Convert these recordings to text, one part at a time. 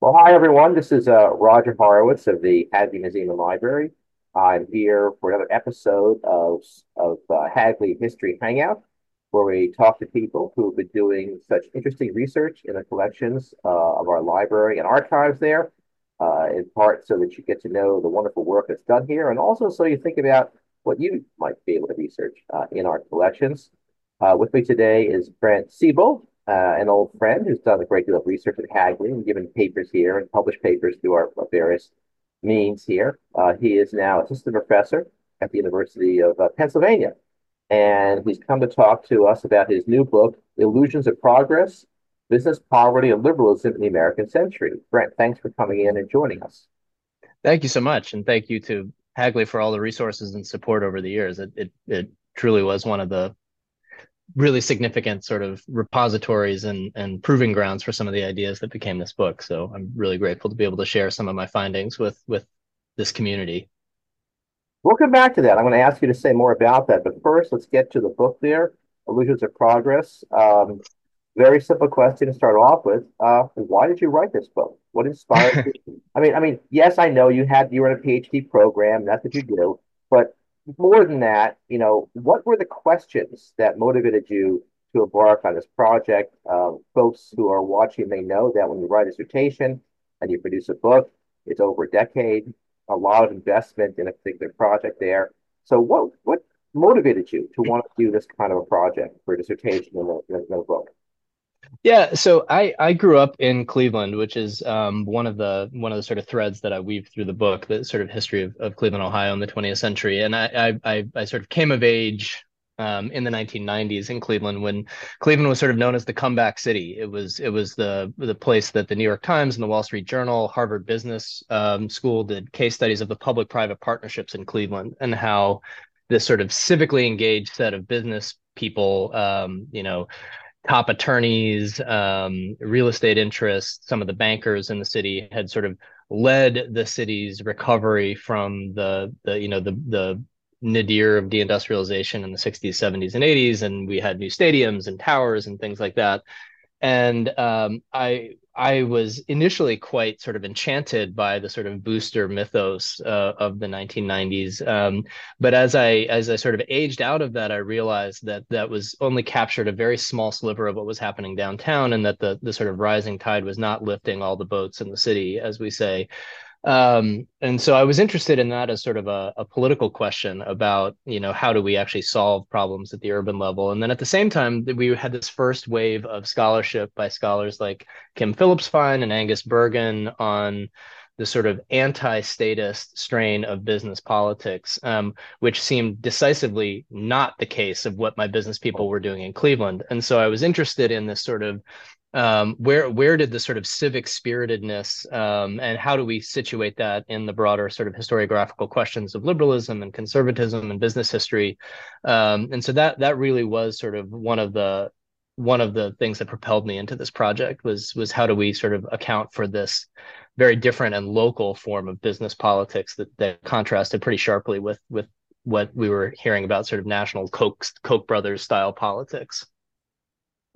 Well, hi everyone. This is uh, Roger Horowitz of the Hagley Museum and Library. I'm here for another episode of of uh, Hagley History Hangout, where we talk to people who have been doing such interesting research in the collections uh, of our library and archives there. Uh, in part, so that you get to know the wonderful work that's done here, and also so you think about what you might be able to research uh, in our collections. Uh, with me today is Brent Cebul, uh, an old friend who's done a great deal of research at Hagley and given papers here and published papers through our various means here. Uh, he is now assistant professor at the University of uh, Pennsylvania, and he's come to talk to us about his new book, Illusions of Progress, Business, Poverty, and Liberalism in the American Century. Brent, thanks for coming in and joining us. Thank you so much, and thank you to Hagley for all the resources and support over the years. It, it, it truly was one of the really significant sort of repositories and and proving grounds for some of the ideas that became this book. So I'm really grateful to be able to share some of my findings with with this community. We'll come back to that. I'm going to ask you to say more about that, but first, let's get to the book. There, Illusions of Progress. Um, very simple question to start off with. Uh, why did you write this book? What inspired you? I mean, I mean, yes, I know you had you were in a PhD program. That's what you do. But more than that, you know, what were the questions that motivated you to embark on this project? Uh, folks who are watching may know that when you write a dissertation and you produce a book, it's over a decade, a lot of investment in a particular project there. So, what what motivated you to want to do this kind of a project for a dissertation in a, in a book? Yeah, so I I grew up in Cleveland, which is um, one of the one of the sort of threads that I weave through the book, the sort of history of, of Cleveland, Ohio, in the 20th century. And I I I, sort of came of age um, in the 1990s in Cleveland when Cleveland was sort of known as the comeback city. It was it was the the place that the New York Times and the Wall Street Journal, Harvard Business um, School did case studies of the public-private partnerships in Cleveland and how this sort of civically engaged set of business people, um, you know top attorneys, um, real estate interests, some of the bankers in the city had sort of led the city's recovery from the the you know the the nadir of deindustrialization in the 60s, 70s, and 80s, and we had new stadiums and towers and things like that. And um, I I was initially quite sort of enchanted by the sort of booster mythos uh, of the 1990s, um, but as I as I sort of aged out of that, I realized that that was only captured a very small sliver of what was happening downtown, and that the the sort of rising tide was not lifting all the boats in the city, as we say. Um, and so I was interested in that as sort of a, a, political question about, you know, how do we actually solve problems at the urban level? And then at the same time, we had this first wave of scholarship by scholars like Kim Phillips-Fein and Angus Burgin on the sort of anti-statist strain of business politics, um, which seemed decisively not the case of what my business people were doing in Cleveland. And so I was interested in this sort of um, where where did the sort of civic spiritedness um, and how do we situate that in the broader sort of historiographical questions of liberalism and conservatism and business history? Um, and so that that really was sort of one of the one of the things that propelled me into this project was was how do we sort of account for this very different and local form of business politics that that contrasted pretty sharply with with what we were hearing about sort of national Koch Koch brothers style politics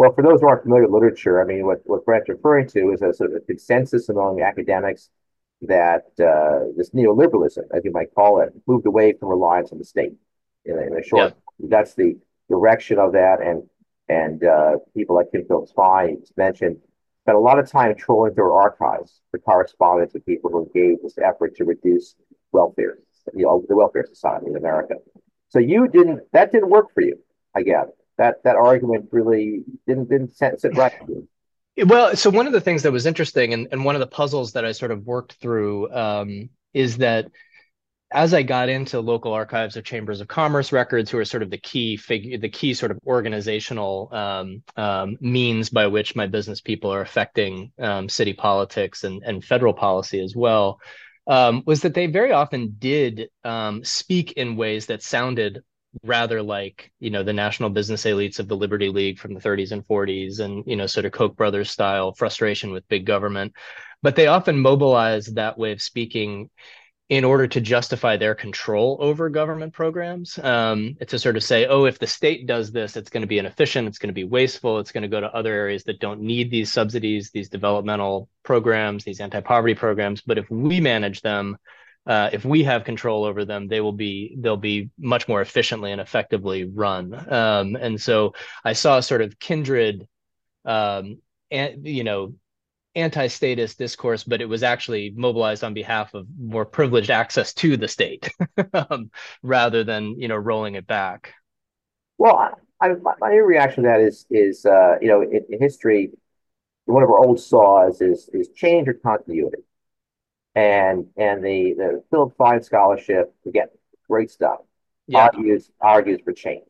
well, for those who aren't familiar with literature, I mean, what, what Brent's referring to is a sort of a consensus among academics that uh, this neoliberalism, as you might call it, moved away from reliance on the state. In a, in a short, yeah. that's the direction of that. And and uh, people like Kim Phillips-Fein mentioned spent a lot of time trolling through archives for correspondence with people who engaged this effort to reduce welfare, you know, the welfare society in America. So you didn't that didn't work for you, I gather that that argument really didn't didn't sit right. Well, so one of the things that was interesting, and, and one of the puzzles that I sort of worked through, um, is that as I got into local archives of chambers of commerce records, who are sort of the key figure, the key sort of organizational um, um, means by which my business people are affecting um, city politics and, and federal policy as well, um, was that they very often did um, speak in ways that sounded rather like you know the national business elites of the liberty league from the 30s and 40s and you know sort of koch brothers style frustration with big government but they often mobilize that way of speaking in order to justify their control over government programs. Um, to sort of say, oh, if the state does this, it's going to be inefficient, it's going to be wasteful, it's going to go to other areas that don't need these subsidies, these developmental programs, these anti-poverty programs. But if we manage them, uh, if we have control over them, they will be they'll be much more efficiently and effectively run. Um, and so I saw a sort of kindred, um, you know, anti-statist discourse, but it was actually mobilized on behalf of more privileged access to the state um, rather than you know rolling it back. Well, I, I, my reaction to that is is uh, you know in, in, history, one of our old saws is is change or continuity, and and the the Phillips-Fein scholarship again great stuff yeah. argues argues for change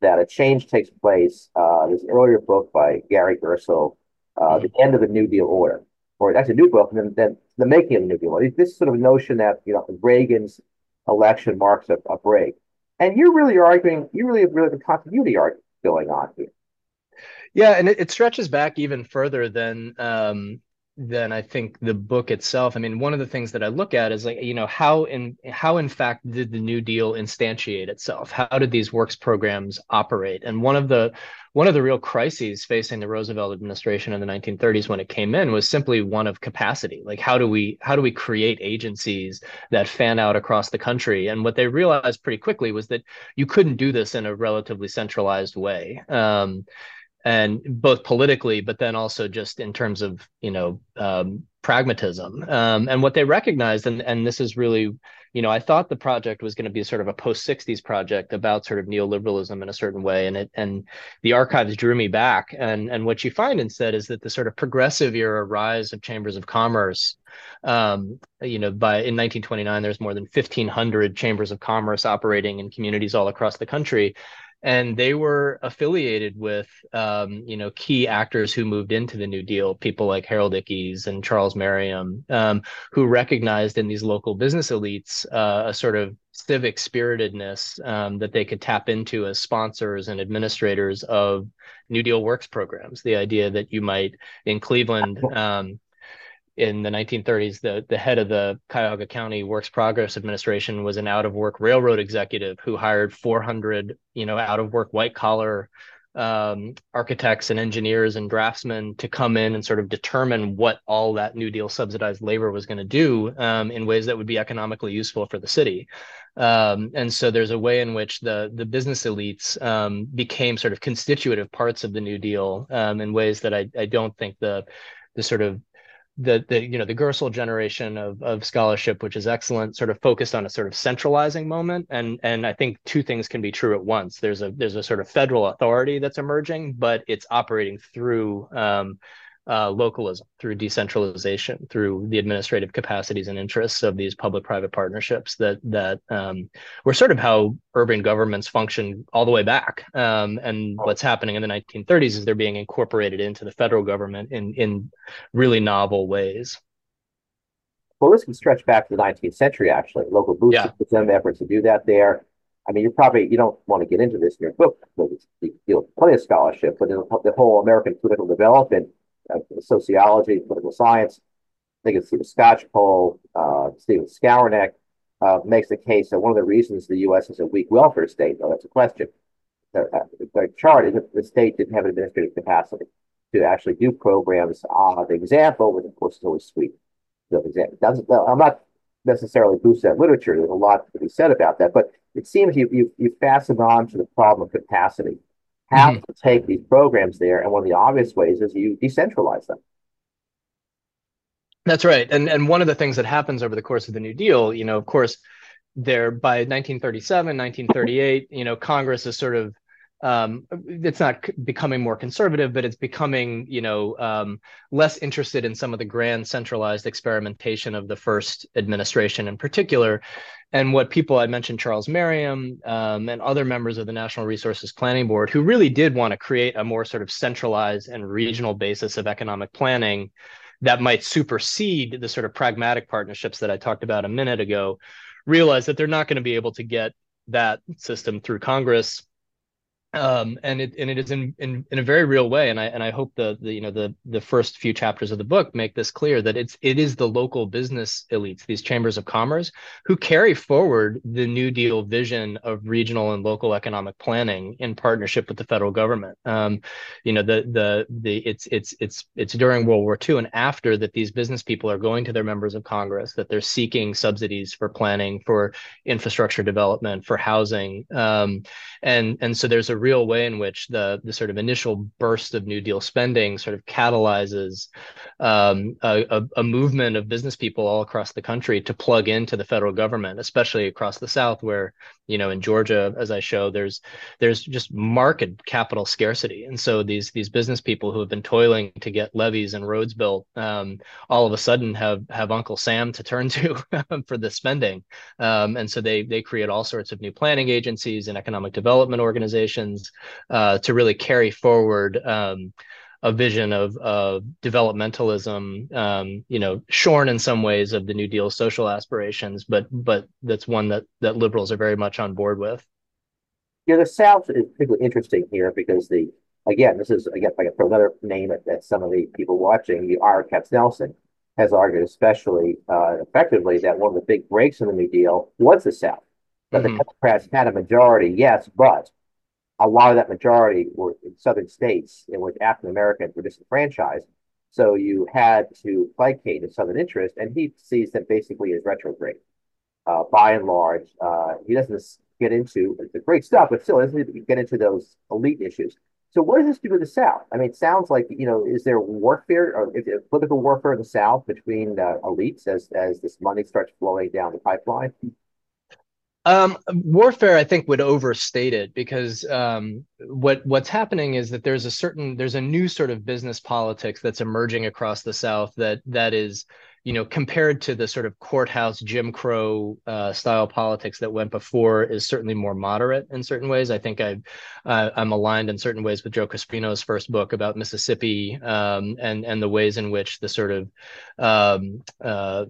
that a change takes place. Uh, an earlier book by Gary Gerstle uh, the end of the New Deal order, or that's a new book, and then, then the making of the New Deal order. This sort of notion that you know Reagan's election marks a, a break, and you're really arguing, you really have really the continuity argument going on here. Yeah, and it, it stretches back even further than um, than I think the book itself. I mean, one of the things that I look at is like, you know, how in how in fact did the New Deal instantiate itself? How did these works programs operate? And one of the one of the real crises facing the Roosevelt administration in the 1930s when it came in was simply one of capacity. Like how do we how do we create agencies that fan out across the country? And what they realized pretty quickly was that you couldn't do this in a relatively centralized way. Um, and both politically, but then also just in terms of you know um, pragmatism. Um, and what they recognized, and and this is really, you know, I thought the project was going to be sort of a post '60s project about sort of neoliberalism in a certain way, and it and the archives drew me back. And and what you find instead is that the sort of progressive era rise of chambers of commerce um, you know, by in 1929, there's more than 1,500 chambers of commerce operating in communities all across the country and they were affiliated with um, you know key actors who moved into the New Deal, people like Harold Ickes and Charles Merriam, um, who recognized in these local business elites uh, a sort of civic spiritedness um, that they could tap into as sponsors and administrators of New Deal works programs. The idea that you might in Cleveland um, in the 1930s, the, the head of the Cuyahoga County Works Progress Administration was an out of work railroad executive who hired 400, you know, out of work white collar um, architects and engineers and draftsmen to come in and sort of determine what all that New Deal subsidized labor was going to do um, in ways that would be economically useful for the city. Um, and so there's a way in which the the business elites um, became sort of constitutive parts of the New Deal um, in ways that I, I don't think the the sort of the the you know the Gerstle generation of of scholarship, which is excellent, sort of focused on a sort of centralizing moment, and and I think two things can be true at once. There's a there's a sort of federal authority that's emerging, but it's operating through um, uh, localism, through decentralization, through the administrative capacities and interests of these public-private partnerships that that um, were sort of how urban governments function all the way back. Um, and what's happening in the 1930s is they're being incorporated into the federal government in in really novel ways. Well, this can stretch back to the 19th century, actually. Local booth yeah. system efforts to do that there. I mean, you probably you don't want to get into this in your book because you deal plenty of scholarship, but the whole American political development sociology, political science. I think it's the Skocpol, uh, Stephen Skowronek, uh, makes the case that one of the reasons the U.S. is a weak welfare state, though that's a question. The, uh, chart is that the state didn't have administrative capacity to actually do programs. Uh, the example, which of course is always sweet. The example doesn't. I'm not necessarily boost that literature. There's a lot to be said about that, but it seems you you you fastened on to the problem of capacity have mm-hmm. to take these programs there. And one of the obvious ways is you decentralize them. That's right. And and one of the things that happens over the course of the New Deal, you know, of course, there by 1937, 1938, you know, Congress is sort of um, it's not becoming more conservative, but it's becoming, you know, um, less interested in some of the grand centralized experimentation of the first administration in particular. And what people I mentioned, Charles Merriam um, and other members of the National Resources Planning Board, who really did want to create a more sort of centralized and regional basis of economic planning that might supersede the sort of pragmatic partnerships that I talked about a minute ago, realize that they're not going to be able to get that system through Congress um, and it and it is in, in in a very real way. And i and i hope the the you know the the first few chapters of the book make this clear that it's it is the local business elites these chambers of commerce who carry forward the new deal vision of regional and local economic planning in partnership with the federal government. Um, you know the the the it's it's it's it's during world war ii and after that these business people are going to their members of congress that they're seeking subsidies for planning for infrastructure development for housing. Um, and and so there's a real way in which the the sort of initial burst of New Deal spending sort of catalyzes um, a, a, movement of business people all across the country to plug into the federal government, especially across the South, where you know in Georgia, as I show, there's there's just market capital scarcity, and so these these business people who have been toiling to get levees and roads built, um, all of a sudden have have Uncle Sam to turn to for the spending, um, and so they they create all sorts of new planning agencies and economic development organizations uh, to really carry forward um, a vision of, of developmentalism, um, you know, shorn in some ways of the New Deal social aspirations, but but that's one that that liberals are very much on board with. Yeah, the South is particularly interesting here because the again, this is again, if I can throw another name at, at some of the people watching, the R. Ira Katznelson has argued especially uh, effectively that one of the big breaks in the New Deal was the South. That mm-hmm. the Democrats had a majority, yes, but a lot of that majority were in southern states in which African Americans were disenfranchised. So you had to placate the southern interest, and he sees them basically as retrograde. Uh, by and large, uh, he doesn't get into the great stuff, but still doesn't get into those elite issues. So what does this do to the South? I mean, it sounds like you know, is there warfare or political warfare in the South between uh, elites as as this money starts flowing down the pipeline? Um, warfare, I think, would overstate it because um, what what's happening is that there's a certain there's a new sort of business politics that's emerging across the South that that is you know, compared to the sort of courthouse Jim Crow uh, style politics that went before, is certainly more moderate in certain ways. I think I, uh, I'm aligned in certain ways with Joe Crespino's first book about Mississippi um, and and the ways in which the sort of um, uh,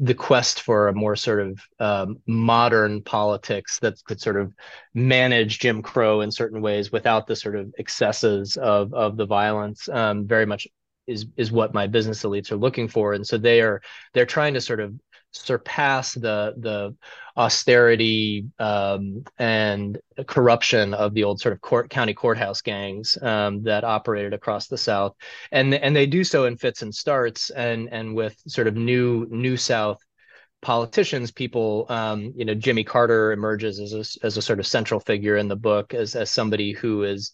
the quest for a more sort of um, modern politics that could sort of manage Jim Crow in certain ways without the sort of excesses of of the violence um, very much is is what my business elites are looking for. And so they are they're trying to sort of surpass the the austerity um, and corruption of the old sort of court county courthouse gangs um, that operated across the South, and and they do so in fits and starts, and and with sort of new new South politicians, people, um, you know, Jimmy Carter emerges as a, as a sort of central figure in the book as, as somebody who is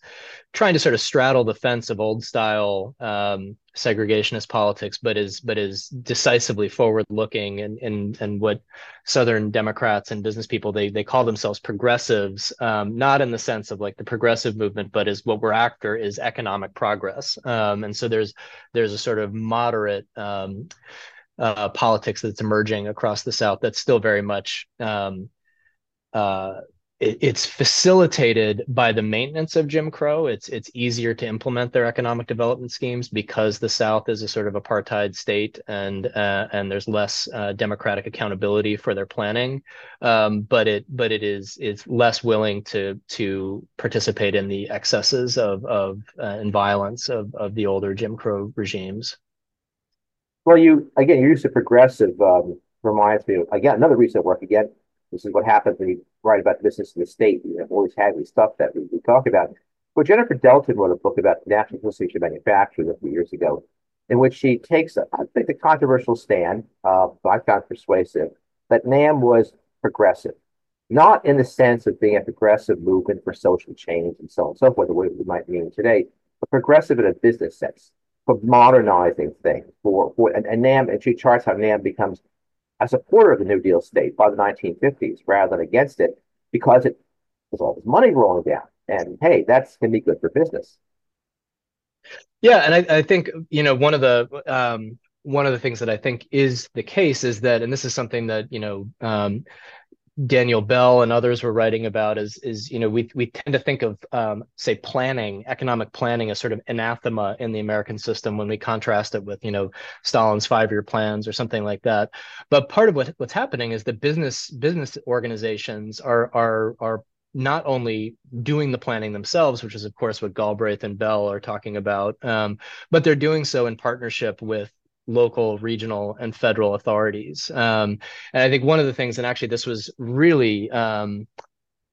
trying to sort of straddle the fence of old style um, segregationist politics, but is but is decisively forward looking and and and what Southern Democrats and business people they they call themselves progressives, um, not in the sense of like the progressive movement, but is what we're after is economic progress. Um, and so there's there's a sort of moderate um, uh, politics that's emerging across the South that's still very much um, uh, it, it's facilitated by the maintenance of Jim Crow. It's it's easier to implement their economic development schemes because the South is a sort of apartheid state and uh, and there's less uh, democratic accountability for their planning. Um, but it but it is it's less willing to to participate in the excesses of of uh, and violence of of the older Jim Crow regimes. Well, you again, your use of progressive um, reminds me of again another recent work. Again, this is what happens when you write about the business of the state. You have always had these stuff that we, we talk about. Well, Jennifer Delton wrote a book about the National Association of Manufacturers a few years ago, in which she takes, a, I think, the controversial stand, uh, I found persuasive, that NAM was progressive, not in the sense of being a progressive movement for social change and so on and so forth, the way we might mean today, but progressive in a business sense for modernizing things. For, for and, and NAM, and she charts how NAM becomes a supporter of the New Deal state by the 1950s rather than against it because it was all this money rolling down. And hey, that's going to be good for business. Yeah, and I, I think you know one of the um, one of the things that I think is the case is that, and this is something that you know um, Daniel Bell and others were writing about is is you know we we tend to think of um, say planning economic planning as sort of anathema in the American system when we contrast it with you know Stalin's five year plans or something like that. But part of what what's happening is the business business organizations are are are not only doing the planning themselves, which is of course what Galbraith and Bell are talking about, um, but they're doing so in partnership with local, regional, and federal authorities. Um, and I think one of the things, and actually this was really um,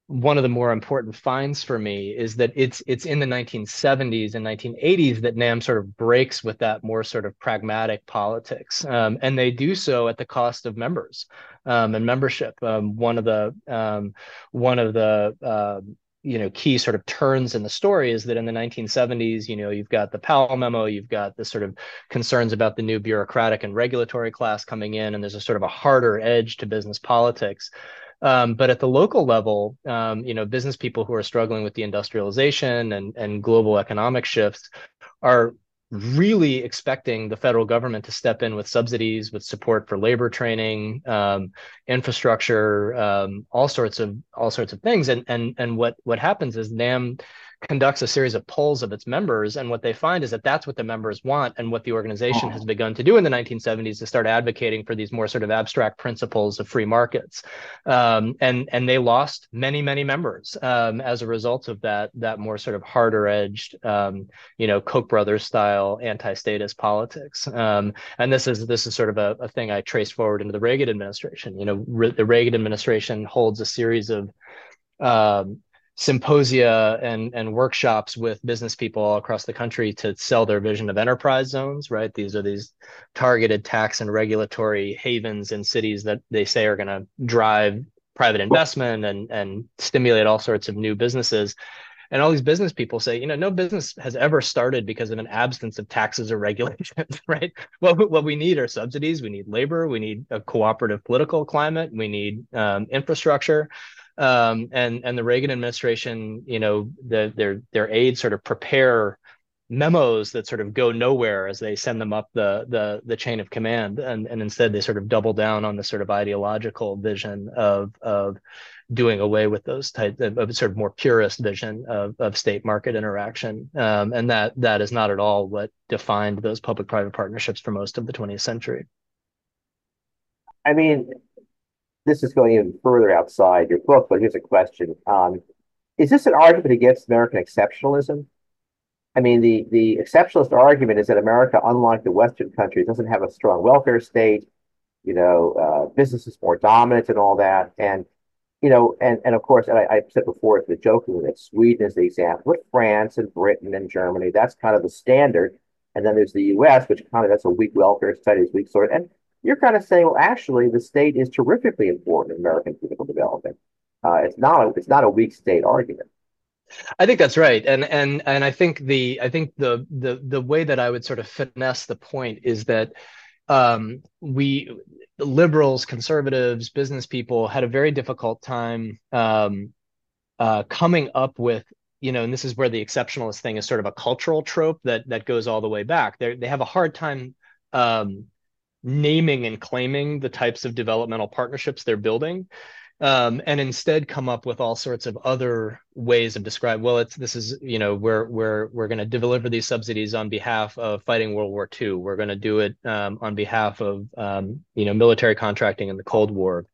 one of the more important finds for me is that it's it's in the 1970s and 1980s that NAM sort of breaks with that more sort of pragmatic politics, um, and they do so at the cost of members um, and membership. Um, one of the um, one of the uh, you know key sort of turns in the story is that in the 1970s you know you've got the powell memo you've got the sort of concerns about the new bureaucratic and regulatory class coming in and there's a sort of a harder edge to business politics. Um, but at the local level, um, you know, business people who are struggling with the industrialization and, and global economic shifts are really expecting the federal government to step in with subsidies, with support for labor training, um, infrastructure, um, all sorts of all sorts of things. And and and what what happens is NAM conducts a series of polls of its members and what they find is that that's what the members want and what the organization has begun to do in the 1970s to start advocating for these more sort of abstract principles of free markets. Um, and and they lost many many members um, as a result of that that more sort of harder edged um, you know koch brothers style anti-statist politics. Um, and this is this is sort of a, a thing i traced forward into the reagan administration. You know re- the reagan administration holds a series of um, symposia and and workshops with business people all across the country to sell their vision of enterprise zones right? These are these targeted tax and regulatory havens in cities that they say are going to drive private investment and and stimulate all sorts of new businesses. And all these business people say you know no business has ever started because of an absence of taxes or regulations right? What, what we need are subsidies we need labor we need a cooperative political climate we need um, infrastructure um, and and the Reagan administration, you know, the, their their aides sort of prepare memos that sort of go nowhere as they send them up the the the chain of command, and and instead they sort of double down on the sort of ideological vision of of doing away with those type of, of sort of more purist vision of, of state market interaction, um, and that that is not at all what defined those public private partnerships for most of the 20th century. I mean, this is going even further outside your book, but here's a question. Um, is this an argument against American exceptionalism? I mean, the, the exceptionalist argument is that America, unlike the Western countries, doesn't have a strong welfare state. You know, uh, business is more dominant and all that. And, you know, and, and of course, and I, I said before, the joking that Sweden is the example, but France and Britain and Germany, that's kind of the standard. And then there's the U.S., which kind of that's a weak welfare state, is weak sort. And you're kind of saying, well, actually, the state is terrifically important in American political development. Uh, it's not a, it's not a weak state argument. I think that's right, and and and I think the I think the the the way that I would sort of finesse the point is that um, we liberals, conservatives, business people had a very difficult time um, uh, coming up with you know, and this is where the exceptionalist thing is sort of a cultural trope that that goes all the way back. They they have a hard time um, naming and claiming the types of developmental partnerships they're building um, and instead come up with all sorts of other ways of describing well it's this is you know we're we're we're going to deliver these subsidies on behalf of fighting world war ii we're going to do it um, on behalf of um, you know military contracting in the cold war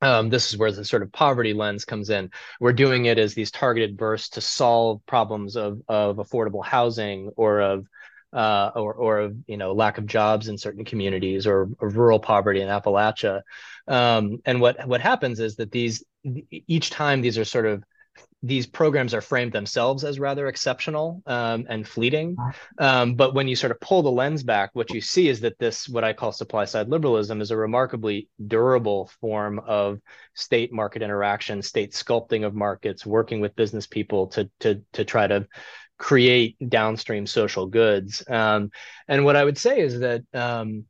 um, this is where the sort of poverty lens comes in. We're doing it as these targeted bursts to solve problems of, of affordable housing or of uh, or or you know lack of jobs in certain communities or, or rural poverty in Appalachia. Um, and what what happens is that these each time these are sort of these programs are framed themselves as rather exceptional um, and fleeting. Um, but when you sort of pull the lens back, what you see is that this, what I call supply side liberalism, is a remarkably durable form of state market interaction, state sculpting of markets, working with business people to to to try to create downstream social goods. Um, and what I would say is that um,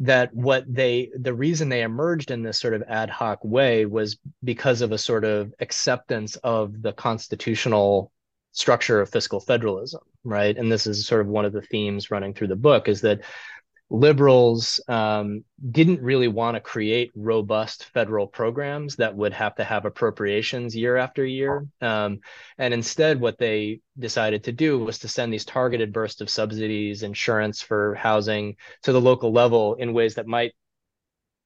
that what they the reason they emerged in this sort of ad hoc way was because of a sort of acceptance of the constitutional structure of fiscal federalism, right? And this is sort of one of the themes running through the book is that liberals um, didn't really want to create robust federal programs that would have to have appropriations year after year. Um, and instead, what they decided to do was to send these targeted bursts of subsidies, insurance for housing to the local level in ways that might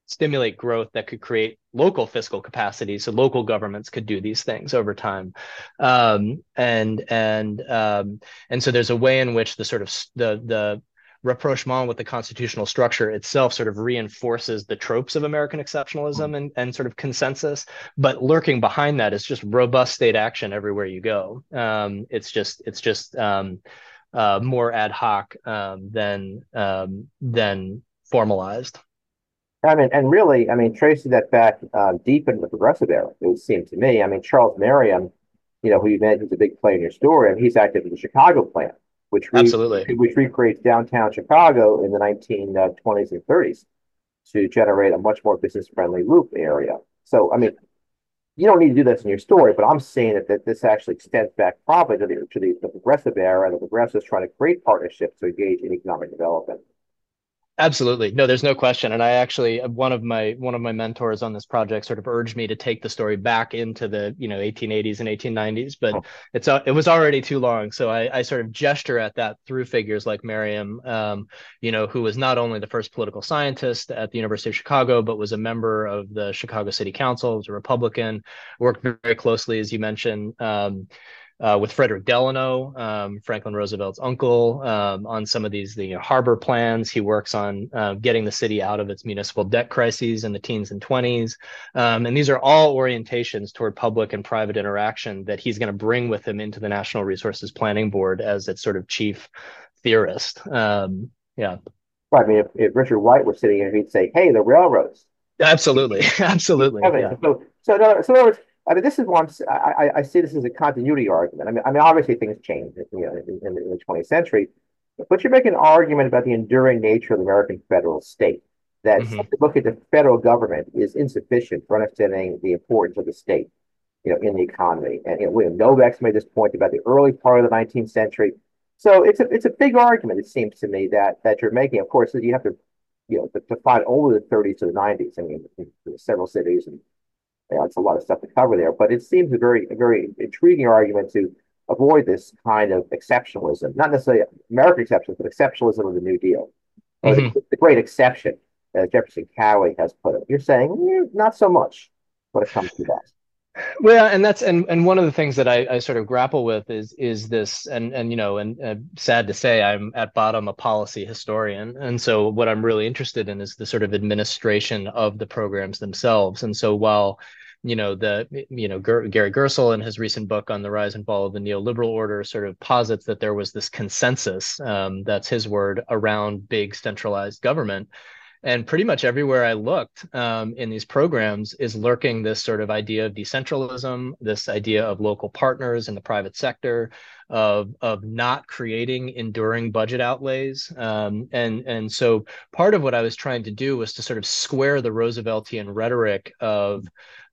stimulate growth that could create local fiscal capacity so local governments could do these things over time um, and and um, and so there's a way in which the sort of the the rapprochement with the constitutional structure itself sort of reinforces the tropes of American exceptionalism and, and sort of consensus. But lurking behind that is just robust state action everywhere you go. Um, it's just it's just um, uh, more ad hoc um, than um, than formalized. I mean, and really, I mean, tracing that back uh, deep into the progressive era, it would seem to me. I mean, Charles Merriam, you know, who you mentioned who's a big player in your story, and he's active in the Chicago plan which re- absolutely which recreates downtown Chicago in the 1920s uh, and 30s to generate a much more business friendly loop area. So, I mean, you don't need to do this in your story, but I'm saying that, that this actually extends back probably to the to the, the progressive era, and the progressives trying to create partnerships to engage in economic development. Absolutely. No, there's no question. And I actually one of my one of my mentors on this project sort of urged me to take the story back into the, you know, 1880s and 1890s, but oh. it's uh, it was already too long. So I, I sort of gesture at that through figures like Merriam, um, you know, who was not only the first political scientist at the University of Chicago, but was a member of the Chicago City Council, was a Republican, worked very closely, as you mentioned, um, uh, with Frederick Delano, um, Franklin Roosevelt's uncle, um, on some of these the you know, harbor plans. He works on uh, getting the city out of its municipal debt crises in the teens and 20s. Um, and these are all orientations toward public and private interaction that he's going to bring with him into the National Resources Planning Board as its sort of chief theorist. Um, yeah. Right. I mean, if, if Richard White was sitting here, he'd say, hey, the railroads. Absolutely. Absolutely. Yeah. So, so, in other, so in other words, I mean, this is one. I, I I see this as a continuity argument. I mean, I mean, obviously things change, you know, in, in, in the 20th century, but you're making an argument about the enduring nature of the American federal state. That mm-hmm. look at the federal government is insufficient for understanding the importance of the state, you know, in the economy. And you know, William Novak's made this point about the early part of the 19th century. So it's a it's a big argument. It seems to me that that you're making. Of course, you have to, you know, to, to find only the 30s to the 90s. I mean, several cities and yeah, it's a lot of stuff to cover there, but it seems a very, a very intriguing argument to avoid this kind of exceptionalism, not necessarily American exception, but exceptionalism of the New Deal. Mm-hmm. The, the, great exception, as Jefferson Cowie has put it. You're saying not so much when it comes to that. Well, and that's and and one of the things that I, I sort of grapple with is is this, and and you know, and uh, sad to say, I'm at bottom a policy historian, and so what I'm really interested in is the sort of administration of the programs themselves. And so while you know the you know Ger- Gary Gerstle in his recent book on the rise and fall of the neoliberal order sort of posits that there was this consensus um, that's his word around big centralized government. And pretty much everywhere I looked um, in these programs is lurking this sort of idea of decentralism, this idea of local partners in the private sector, of of not creating enduring budget outlays, um, and and so part of what I was trying to do was to sort of square the Rooseveltian rhetoric of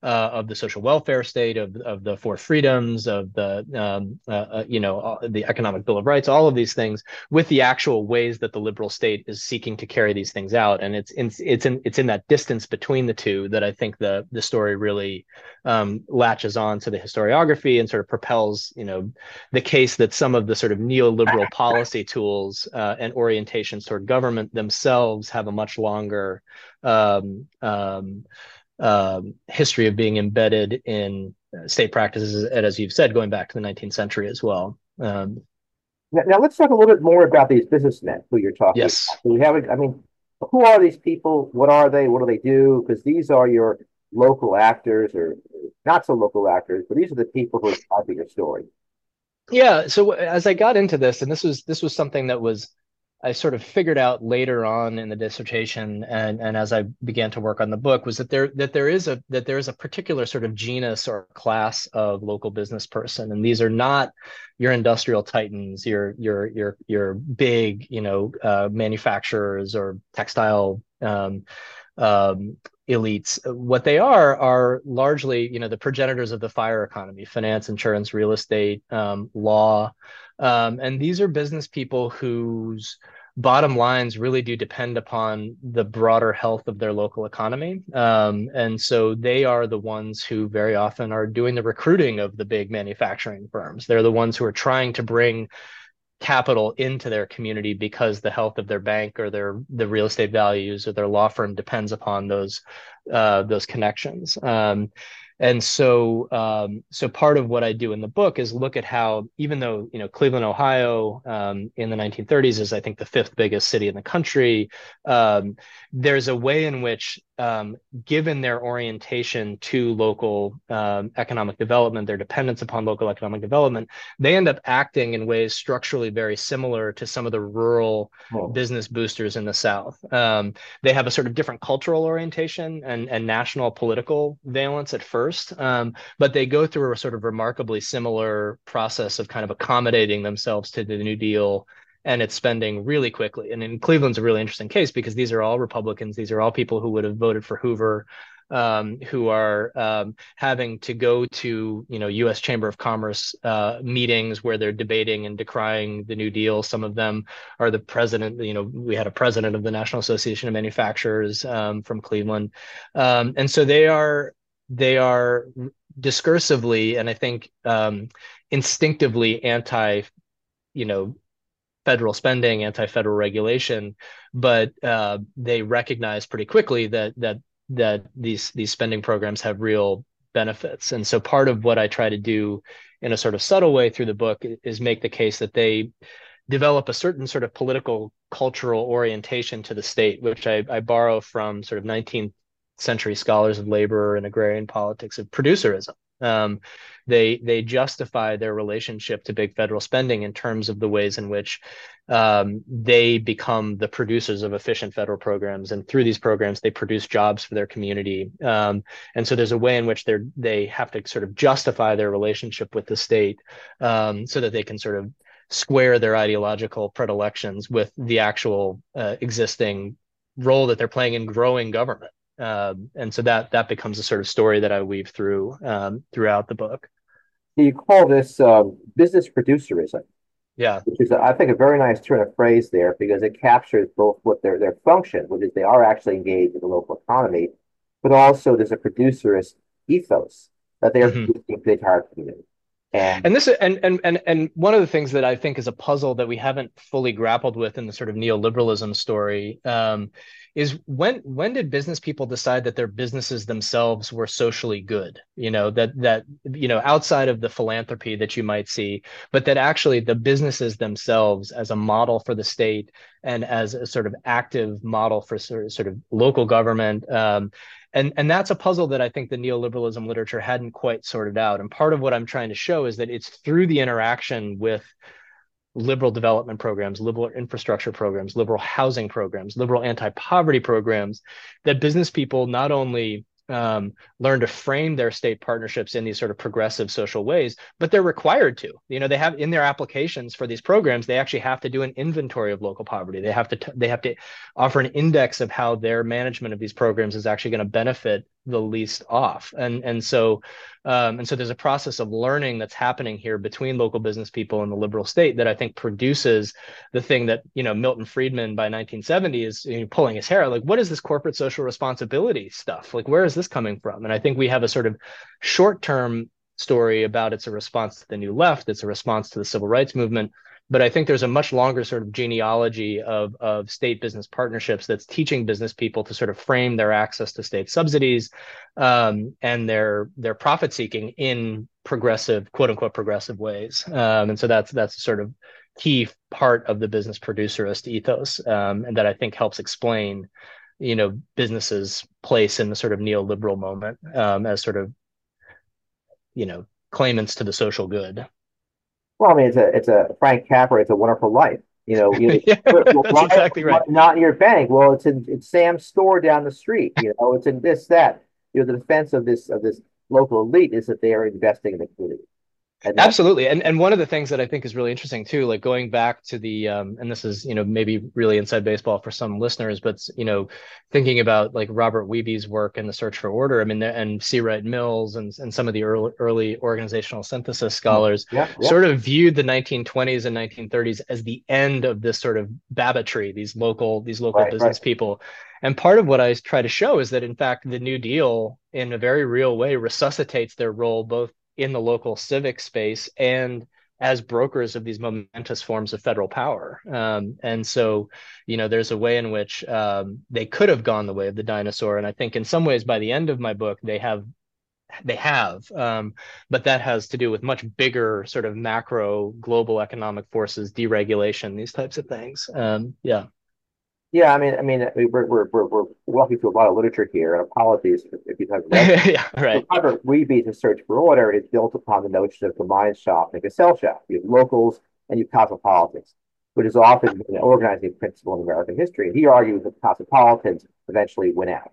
uh, of the social welfare state, of of the four freedoms, of the um, uh, uh, you know the economic bill of rights, all of these things, with the actual ways that the liberal state is seeking to carry these things out, and it's it's it's in it's in that distance between the two that I think the the story really um, latches on to the historiography and sort of propels you know the case that some of the sort of neoliberal policy tools uh, and orientations toward government themselves have a much longer um, um, um, history of being embedded in state practices, and as you've said, going back to the 19th century as well. Um, now, now, let's talk a little bit more about these businessmen who you're talking. Yes, about. we have. I mean, who are these people? What are they? What do they do? Because these are your local actors, or not so local actors, but these are the people who are driving your story. Yeah. So as I got into this, and this was this was something that was I sort of figured out later on in the dissertation and, and as I began to work on the book was that there that there is a that there is a particular sort of genus or class of local business person. And these are not your industrial titans your your your your big you know uh, manufacturers or textile um, um, elites. What they are are largely you know the progenitors of the fire economy finance insurance real estate um, law um, and these are business people whose bottom lines really do depend upon the broader health of their local economy. Um, and so they are the ones who very often are doing the recruiting of the big manufacturing firms. They're the ones who are trying to bring capital into their community because the health of their bank or their the real estate values or their law firm depends upon those uh, those connections. Um, and so, um, so part of what I do in the book is look at how, even though you know Cleveland, Ohio, um, in the 1930s is I think the fifth biggest city in the country, um, there's a way in which, um, given their orientation to local um, economic development, their dependence upon local economic development, they end up acting in ways structurally very similar to some of the rural oh. business boosters in the South. Um, they have a sort of different cultural orientation and and national political valence at first first, um, but they go through a sort of remarkably similar process of kind of accommodating themselves to the New Deal and its spending really quickly. And in Cleveland's a really interesting case because these are all Republicans. These are all people who would have voted for Hoover, um, who are um, having to go to you know U.S. Chamber of Commerce uh, meetings where they're debating and decrying the New Deal. Some of them are the president. You know, we had a president of the National Association of Manufacturers um, from Cleveland, um, and so they are they are discursively and I think um, instinctively anti, you know, federal spending, anti-federal regulation, but uh, they recognize pretty quickly that that that these these spending programs have real benefits. And so part of what I try to do in a sort of subtle way through the book is make the case that they develop a certain sort of political cultural orientation to the state, which I, I borrow from sort of 19th century scholars of labor and agrarian politics of producerism. Um, they they justify their relationship to big federal spending in terms of the ways in which um, they become the producers of efficient federal programs, and through these programs, they produce jobs for their community. Um, and so there's a way in which they they have to sort of justify their relationship with the state um, so that they can sort of square their ideological predilections with the actual uh, existing role that they're playing in growing government. Um, and so that that becomes a sort of story that I weave through um, throughout the book. You call this um, business producerism. Yeah, which is I think a very nice turn of phrase there because it captures both what their their function, which is they are actually engaged in the local economy, but also there's a producerist ethos that they are mm-hmm. producing for the entire community. And, and this and, and and and one of the things that I think is a puzzle that we haven't fully grappled with in the sort of neoliberalism story um, is when when did business people decide that their businesses themselves were socially good? You know that that you know outside of the philanthropy that you might see but that actually the businesses themselves as a model for the state and as a sort of active model for sort of, local government um, and and that's a puzzle that i think the neoliberalism literature hadn't quite sorted out. And part of what i'm trying to show is that it's through the interaction with liberal development programs, liberal infrastructure programs, liberal housing programs, liberal anti poverty programs that business people not only um, learn to frame their state partnerships in these sort of progressive social ways, but they're required to. You know, they have in their applications for these programs, they actually have to do an inventory of local poverty. They have to t- they have to offer an index of how their management of these programs is actually going to benefit the least off. And and so um, and so there's a process of learning that's happening here between local business people and the liberal state that I think produces the thing that you know Milton Friedman by 1970 is you know, pulling his hair out like what is this corporate social responsibility stuff like where is this coming from? And I think we have a sort of short term story about it's a response to the new left, it's a response to the civil rights movement but I think there's a much longer sort of genealogy of, of state business partnerships that's teaching business people to sort of frame their access to state subsidies um, and their their profit seeking in progressive, quote unquote, progressive ways. Um, and so that's that's sort of key part of the business producerist ethos, um, and that I think helps explain, you know, businesses' place in the sort of neoliberal moment um, as sort of, you know, claimants to the social good. Well, I mean, it's a it's a Frank Capra. It's a Wonderful Life. You know, you yeah, that's why, exactly right. Not in your bank. Well, it's in it's Sam's store down the street. You know, it's in this that. You know, the defense of this of this local elite is that they are investing in the community. And Absolutely, and and one of the things that I think is really interesting too, like going back to the, um, and this is you know maybe really inside baseball for some listeners, but you know, thinking about like Robert Wiebe's work in the Search for Order, I mean, and C. Wright Mills and and some of the early early organizational synthesis scholars yeah, yeah. sort of viewed the 1920s and 1930s as the end of this sort of Babbittry, these local these local right, business right. people. And part of what I try to show is that in fact the New Deal, in a very real way, resuscitates their role both in the local civic space and as brokers of these momentous forms of federal power. Um, and so, you know, there's a way in which um, they could have gone the way of the dinosaur. And I think in some ways, by the end of my book, they have they have um, but that has to do with much bigger sort of macro global economic forces deregulation these types of things um, yeah yeah i mean i mean we're, we're, we're, we're walking through a lot of literature here and apologies if you have read yeah right. Robert Wiebe's search for order is built upon the notion of combined shop and sell shop. You have locals and you have cosmopolitans which is often an organizing principle in american history. And he argues that cosmopolitans eventually win out.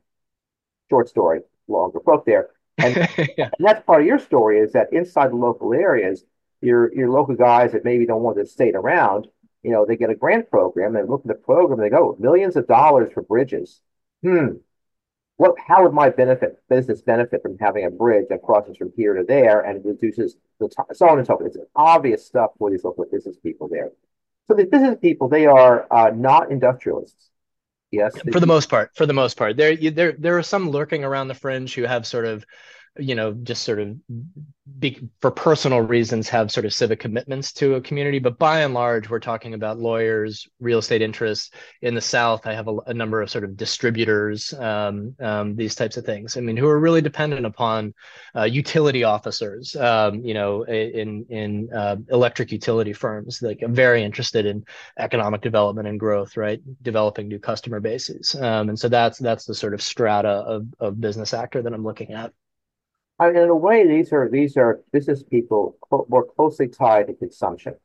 Short story longer book there. And, yeah. and that's part of your story is that inside the local areas, your your local guys that maybe don't want to stay around, you know, they get a grant program and look at the program they go millions of dollars for bridges. Hmm. What how would my benefit business benefit from having a bridge that crosses from here to there and reduces the time, so on and so forth? It's obvious stuff for these local business people there. So the business people, they are uh, not industrialists. Yes, for the most part. For the most part, there there there are some lurking around the fringe who have sort of you know, just sort of be, for personal reasons have sort of civic commitments to a community. But by and large, we're talking about lawyers, real estate interests. In the South, I have a, a number of sort of distributors, um, um, these types of things. I mean, who are really dependent upon uh, utility officers, um, you know, in in uh, electric utility firms. Like, I'm very interested in economic development and growth, right? Developing new customer bases, um, and so that's that's the sort of strata of of business actor that I'm looking at. I mean, in a way, these are these are business people more closely tied to consumption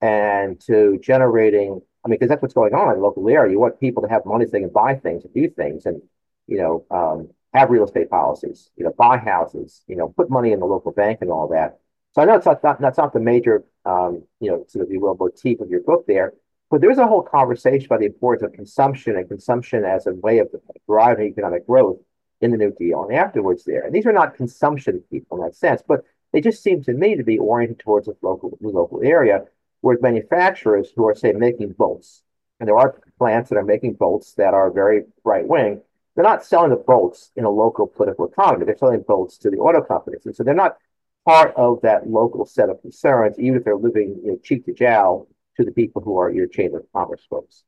and to generating. I mean, because that's what's going on in the local area. You want people to have money so they can buy things and do things, and you know, um, have real estate policies. You know, buy houses. You know, put money in the local bank and all that. So I know it's not, not that's not the major, um, you know, sort of, you will, motif of your book there, but there's a whole conversation about the importance of consumption and consumption as a way of driving economic growth in the New Deal and afterwards there. And these are not consumption people in that sense, but they just seem to me to be oriented towards the local, the local area, whereas manufacturers who are, say, making bolts, and there are plants that are making bolts that are very right wing, they're not selling the bolts in a local political economy. They're selling bolts to the auto companies. And so they're not part of that local set of concerns, even if they're living you know, cheek to jowl to the people who are your chamber of commerce folks.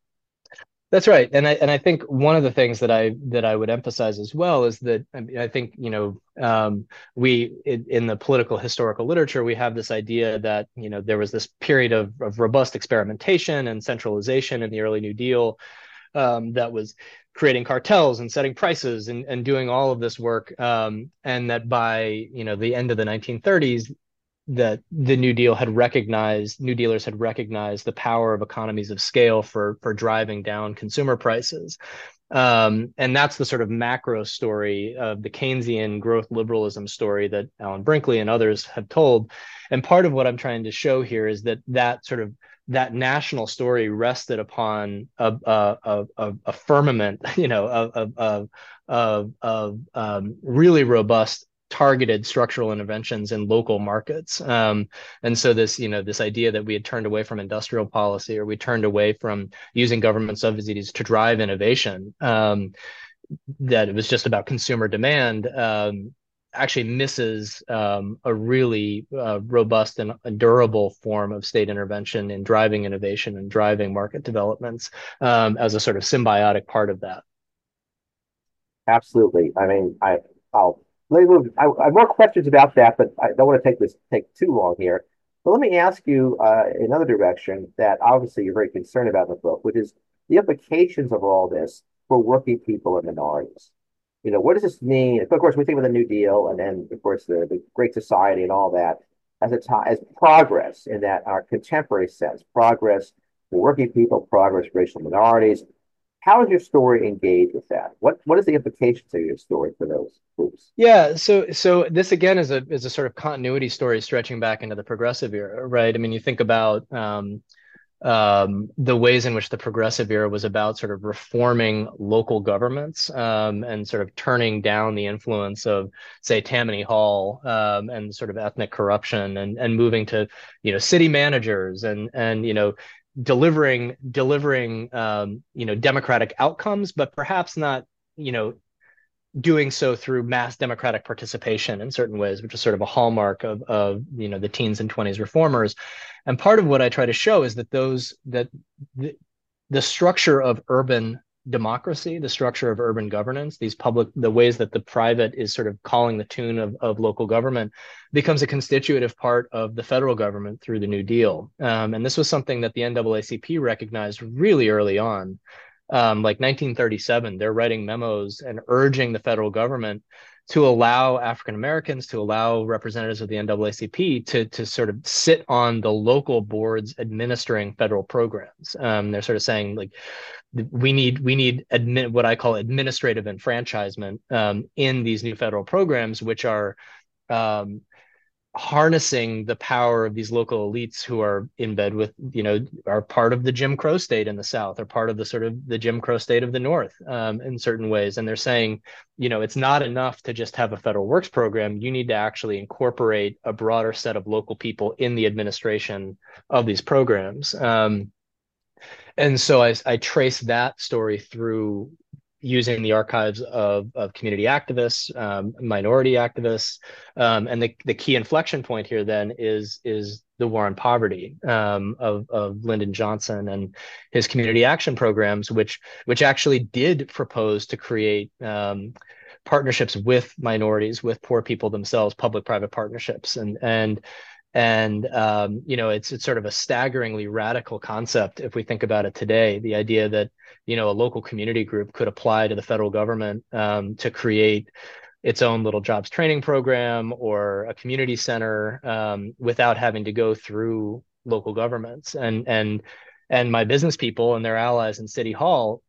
That's right, and I and I think one of the things that I that I would emphasize as well is that I, mean, I think you know um, we in, in, the political historical literature we have this idea that you know there was this period of, of robust experimentation and centralization in the early New Deal um, that was creating cartels and setting prices and, and doing all of this work um, and that by you know the end of the 1930s that the New Deal had recognized, New Dealers had recognized the power of economies of scale for for driving down consumer prices. Um, and that's the sort of macro story of the Keynesian growth liberalism story that Alan Brinkley and others have told. And part of what I'm trying to show here is that that sort of that national story rested upon a, a, a, a firmament, you know, of, of, of, of um, really robust targeted structural interventions in local markets. Um, and so this, you know, this idea that we had turned away from industrial policy or we turned away from using government subsidies to drive innovation, um, that it was just about consumer demand, um, actually misses um, a really uh, robust and durable form of state intervention in driving innovation and driving market developments um, as a sort of symbiotic part of that. Absolutely. I mean, I, I'll I, I have more questions about that, but I don't want to take this take too long here. But let me ask you uh, another direction that obviously you're very concerned about in the book, which is the implications of all this for working people and minorities. You know, what does this mean? Of course, we think of the New Deal and then, of course, the, the Great Society and all that as a t- as progress in that our contemporary sense, progress for working people, progress for racial minorities, how is your story engaged with that? What what is the implications of your story for those groups? Yeah, so so this again is a is a sort of continuity story stretching back into the progressive era, right? I mean, you think about um, um, the ways in which the progressive era was about sort of reforming local governments um, and sort of turning down the influence of, say, Tammany Hall um, and sort of ethnic corruption and and moving to you know city managers and and you know delivering delivering um, you know democratic outcomes, but perhaps not you know doing so through mass democratic participation in certain ways, which is sort of a hallmark of, of you know the teens and 20s reformers. And part of what I try to show is that those that the, the structure of urban democracy, the structure of urban governance, these public, the ways that the private is sort of calling the tune of, of local government becomes a constitutive part of the federal government through the New Deal. Um, and this was something that the NAACP recognized really early on. Um, like 1937, they're writing memos and urging the federal government to allow African Americans, to allow representatives of the NAACP to, to sort of sit on the local boards administering federal programs. Um, they're sort of saying like, we need we need admit what I call administrative enfranchisement um, in these new federal programs, which are um, harnessing the power of these local elites who are in bed with you know are part of the jim crow state in the south or part of the sort of the jim crow state of the north um, in certain ways. And they're saying you know it's not enough to just have a federal works program. You need to actually incorporate a broader set of local people in the administration of these programs. Um, and so I, I trace that story through using the archives of, of community activists, um, minority activists, um, and the, the key inflection point here then is is the war on poverty um, of of Lyndon Johnson and his community action programs, which which actually did propose to create um, partnerships with minorities, with poor people themselves, public-private partnerships, and and and um, you know it's it's sort of a staggeringly radical concept if we think about it today. The idea that you know a local community group could apply to the federal government um, to create its own little jobs training program or a community center um, without having to go through local governments and and and my business people and their allies in city hall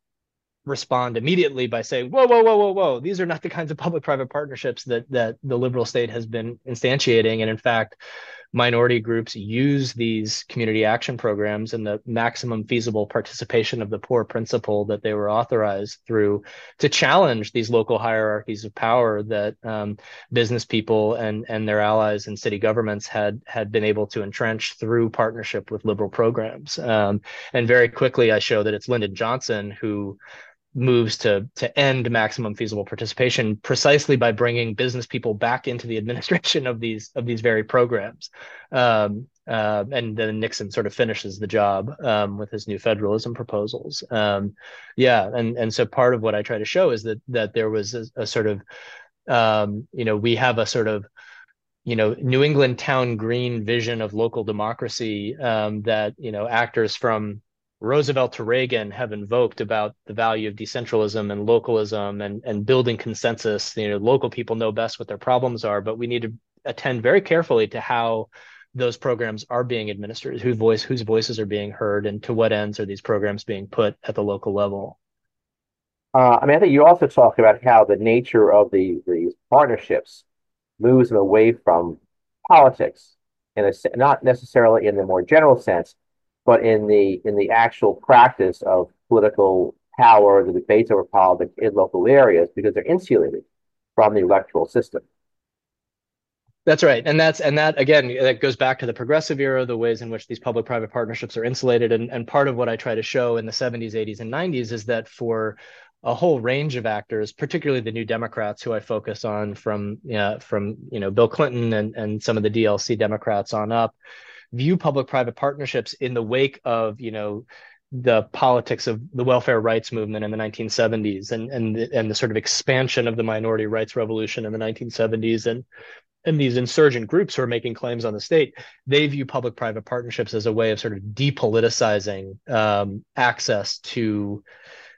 respond immediately by saying whoa whoa whoa whoa whoa these are not the kinds of public private partnerships that that the liberal state has been instantiating and in fact minority groups use these community action programs and the maximum feasible participation of the poor principle that they were authorized through to challenge these local hierarchies of power that um, business people and and their allies and city governments had had been able to entrench through partnership with liberal programs. Um, and very quickly I show that it's Lyndon Johnson who moves to to end maximum feasible participation precisely by bringing business people back into the administration of these of these very programs. Um, uh, and then Nixon sort of finishes the job um, with his new federalism proposals. Um, yeah and and so part of what I try to show is that that there was a, a sort of um, you know we have a sort of you know New England town green vision of local democracy um, that you know actors from Roosevelt to Reagan have invoked about the value of decentralism and localism and, and building consensus. You know, local people know best what their problems are, but we need to attend very carefully to how those programs are being administered, whose voice, whose voices are being heard, and to what ends are these programs being put at the local level. Uh, I mean, I think you also talk about how the nature of the these partnerships moves them away from politics, in a not necessarily in the more general sense, but in the in the actual practice of political power, the debates over politics in local areas, because they're insulated from the electoral system. That's right, and that's and that again that goes back to the progressive era, the ways in which these public-private partnerships are insulated, and and part of what I try to show in the 70s, 80s, and 90s is that for a whole range of actors, particularly the New Democrats, who I focus on from yeah from you know Bill Clinton and and some of the DLC Democrats on up, view public-private partnerships in the wake of you know the politics of the welfare rights movement in the 1970s and and and the sort of expansion of the minority rights revolution in the 1970s and and these insurgent groups who are making claims on the state, they view public-private partnerships as a way of sort of depoliticizing um, access to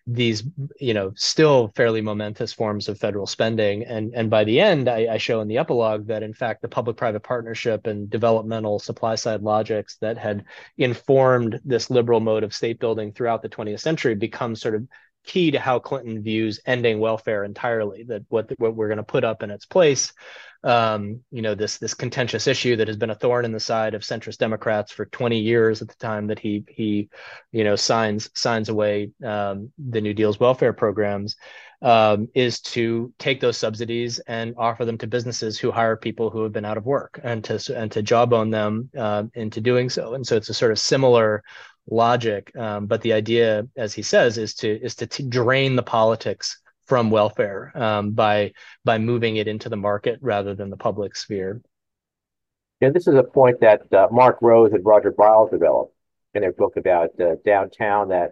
these you know still fairly momentous forms of federal spending. And and by the end I, I, show in the epilogue that in fact the public private partnership and developmental supply side logics that had informed this liberal mode of state building throughout the 20th century becomes sort of key to how clinton views ending welfare entirely that what what we're going to put up in its place um, you know this this contentious issue that has been a thorn in the side of centrist Democrats for 20 years at the time that he he you know signs signs away um, the New Deal's welfare programs um, is to take those subsidies and offer them to businesses who hire people who have been out of work and to and to jawbone them uh, into doing so. And so it's a sort of similar logic, um, but the idea, as he says, is to is to t- drain the politics from welfare um, by by moving it into the market rather than the public sphere. Yeah, this is a point that uh, Mark Rose and Roger Biles developed in their book about uh, downtown. That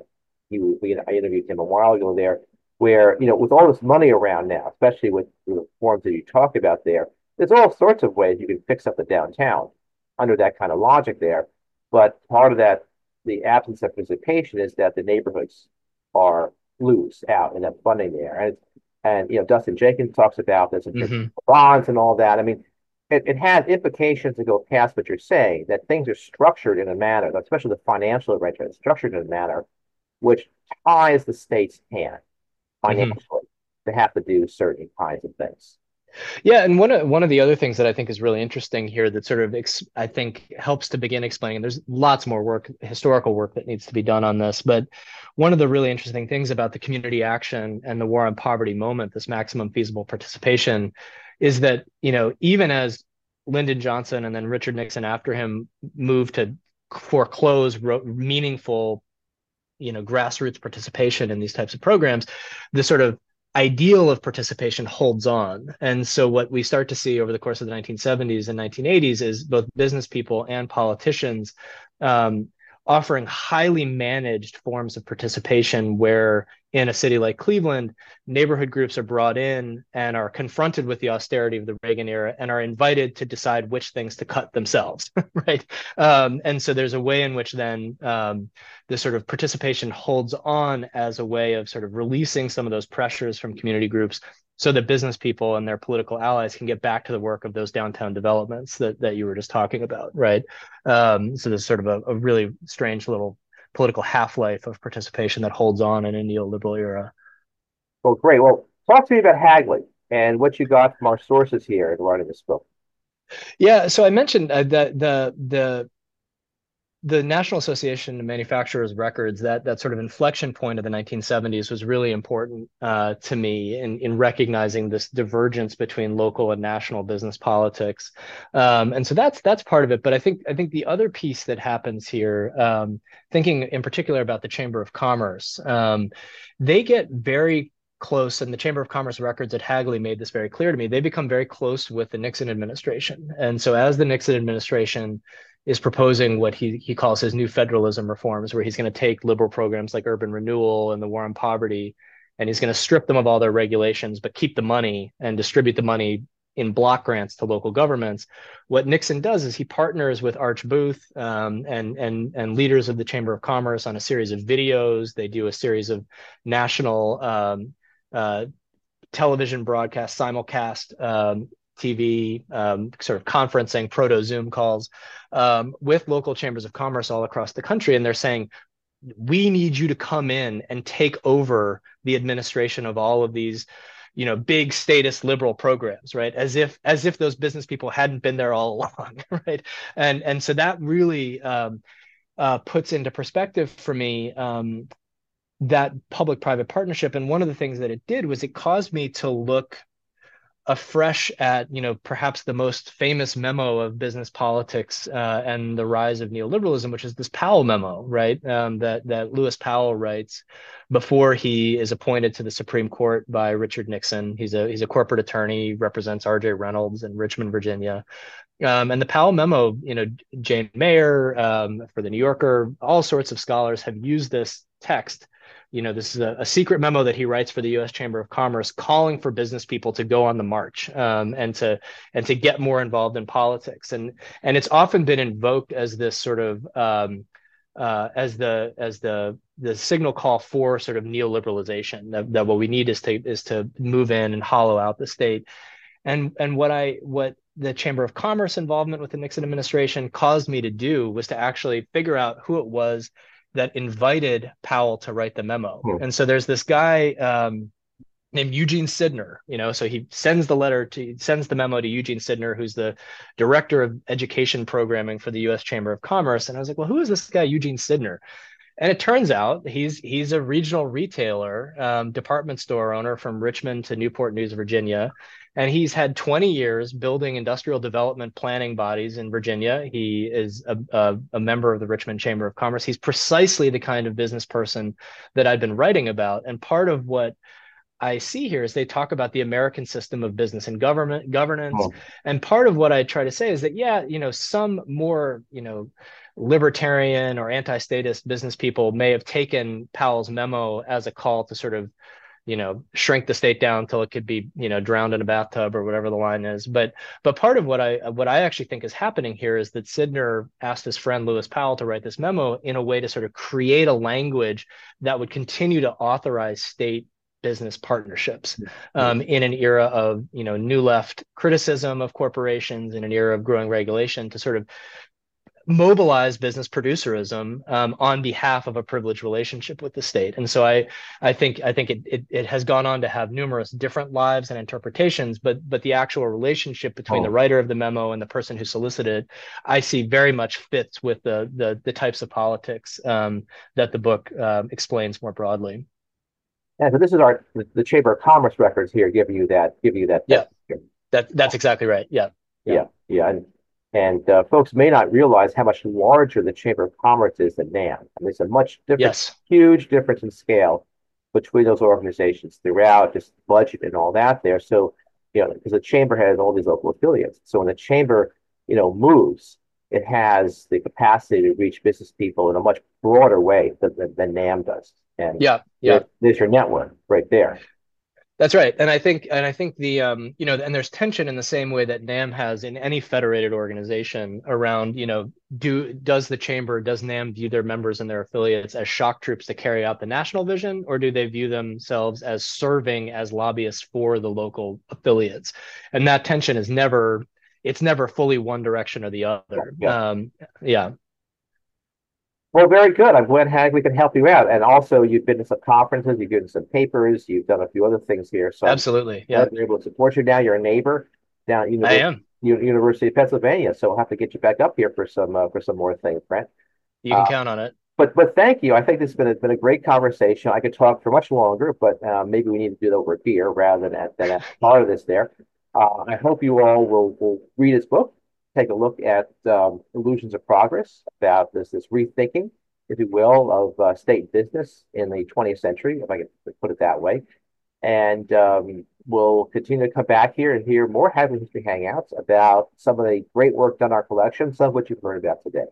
he we I interviewed him a while ago there, where you know with all this money around now, especially with the forms that you talk about there, there's all sorts of ways you can fix up the downtown under that kind of logic there. But part of that, the absence of participation, is that the neighborhoods are loose out in that funding there. And and you know, Destin Jenkins talks about this and mm-hmm. bonds and all that. I mean, it, it has implications to go past what you're saying, that things are structured in a manner, especially the financial arrangement, structured in a manner which ties the state's hand mm-hmm. financially mm-hmm. to have to do certain kinds of things. Yeah, and one of one of the other things that I think is really interesting here that sort of ex- I think helps to begin explaining. There's lots more work, historical work that needs to be done on this, but one of the really interesting things about the community action and the war on poverty moment, this maximum feasible participation, is that you know even as Lyndon Johnson and then Richard Nixon after him moved to foreclose meaningful you know grassroots participation in these types of programs the sort of ideal of participation holds on. And so what we start to see over the course of the 1970s and 1980s is both business people and politicians um, offering highly managed forms of participation where in a city like Cleveland, neighborhood groups are brought in and are confronted with the austerity of the Reagan era and are invited to decide which things to cut themselves, right? Um, and so there's a way in which then um, the sort of participation holds on as a way of sort of releasing some of those pressures from community groups so that business people and their political allies can get back to the work of those downtown developments that, that you were just talking about, right? Um, so there's sort of a, a really strange little political half-life of participation that holds on in a neoliberal era. Well, great. Well, talk to me about Hagley and what you got from our sources here in writing this book. Yeah, so I mentioned uh, that the the the National Association of Manufacturers Records, that that sort of inflection point of the 1970s was really important uh, to me in, in recognizing this divergence between local and national business politics. Um, and so that's that's part of it. But I think I think the other piece that happens here, um, thinking in particular about the Chamber of Commerce, um, they get very close and the chamber of commerce records at hagley made this very clear to me they become very close with the nixon administration and so as the nixon administration is proposing what he he calls his new federalism reforms, where he's going to take liberal programs like urban renewal and the war on poverty, and he's going to strip them of all their regulations, but keep the money and distribute the money in block grants to local governments. What Nixon does is he partners with Arch Booth um, and and and leaders of the Chamber of Commerce on a series of videos. They do a series of national um, uh, television broadcast simulcast um, TV, um, sort of conferencing, proto Zoom calls um, with local chambers of commerce all across the country. And they're saying, we need you to come in and take over the administration of all of these you know big status liberal programs right as if as if those business people hadn't been there all along right and and so that really um, uh, puts into perspective for me um, that public private partnership and one of the things that it did was it caused me to look afresh at you know perhaps the most famous memo of business politics uh, and the rise of neoliberalism, which is this Powell memo, right? Um, that that Lewis Powell writes before he is appointed to the Supreme Court by Richard Nixon. He's a he's a corporate attorney, represents R.J. Reynolds in Richmond, Virginia. Um, and the Powell memo, you know, Jane Mayer um, for the New Yorker, all sorts of scholars have used this text you know, this is a, a, secret memo that he writes for the U.S. Chamber of Commerce, calling for business people to go on the march um, and to and to get more involved in politics. And and it's often been invoked as this sort of um, uh, as the as the the signal call for sort of neoliberalization that, that what we need is to is to move in and hollow out the state. And and what I what the Chamber of Commerce involvement with the Nixon administration caused me to do was to actually figure out who it was that invited Powell to write the memo. Hmm. And so there's this guy um, named Eugene Sydnor, you know, so he sends the letter to sends the memo to Eugene Sydnor, who's the director of education programming for the U.S. Chamber of Commerce. And I was like, well, who is this guy, Eugene Sydnor? And it turns out he's he's a regional retailer, um, department store owner from Richmond to Newport News, Virginia and he's had 20 years building industrial development planning bodies in Virginia. He is a, a, a, member of the Richmond Chamber of Commerce. He's precisely the kind of business person that I've been writing about. And part of what I see here is they talk about the American system of business and government governance. Oh. And part of what I try to say is that, yeah, you know, some more, you know, libertarian or anti-statist business people may have taken Powell's memo as a call to sort of you know shrink the state down until it could be you know drowned in a bathtub or whatever the line is. But but part of what i what i actually think is happening here is that sydnor asked his friend lewis powell to write this memo in a way to sort of create a language that would continue to authorize state business partnerships um, in an era of you know new left criticism of corporations in an era of growing regulation to sort of mobilize business producerism um, on behalf of a privileged relationship with the state. And so I, I think I think it, it, it has gone on to have numerous different lives and interpretations, but but the actual relationship between oh. the writer of the memo and the person who solicited, I see very much fits with the the, the types of politics um, that the book uh, explains more broadly. Yeah, so this is our the Chamber of Commerce records here give you that give you that. Yeah, that that's exactly right. Yeah, yeah, yeah. yeah. And and uh, folks may not realize how much larger the Chamber of Commerce is than NAM. I mean, there's a much different, yes. huge difference in scale between those organizations throughout, just budget and all that there. So, you know, because the Chamber has all these local affiliates. So when the Chamber, you know, moves, it has the capacity to reach business people in a much broader way than, than, than NAM does. And yeah, yeah, there's your network right there. That's right, and I think, and I think the, um, you know, and there's tension in the same way that NAM has in any federated organization around, you know, do does the chamber, does NAM view their members and their affiliates as shock troops to carry out the national vision, or do they view themselves as serving as lobbyists for the local affiliates? And that tension is never, it's never fully one direction or the other. Yeah. Um, yeah. Well, very good. I'm glad Hag we can help you out. And also, you've been to some conferences, you've given some papers, you've done a few other things here. So absolutely, yeah, we're able to support you now. You're a neighbor down at University, I am. University of Pennsylvania, so we'll have to get you back up here for some uh, for some more things, Brent. You can uh, count on it. But but thank you. I think this has been a, been a great conversation. I could talk for much longer, but uh, maybe we need to do it over beer rather than at, than at part of this there. Uh, I hope you all will will read his book take a look at um, illusions of progress about this this rethinking, if you will, of uh, state business in the 20th century, if I can put it that way. And um, we'll continue to come back here and hear more Hagley History Hangouts about some of the great work done in our collection, some of which you've heard about today.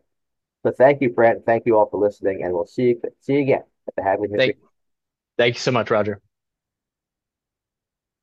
So thank you, Brent. Thank you all for listening, and we'll see you see you again at the Hagley History. Thank, thank you so much, Roger.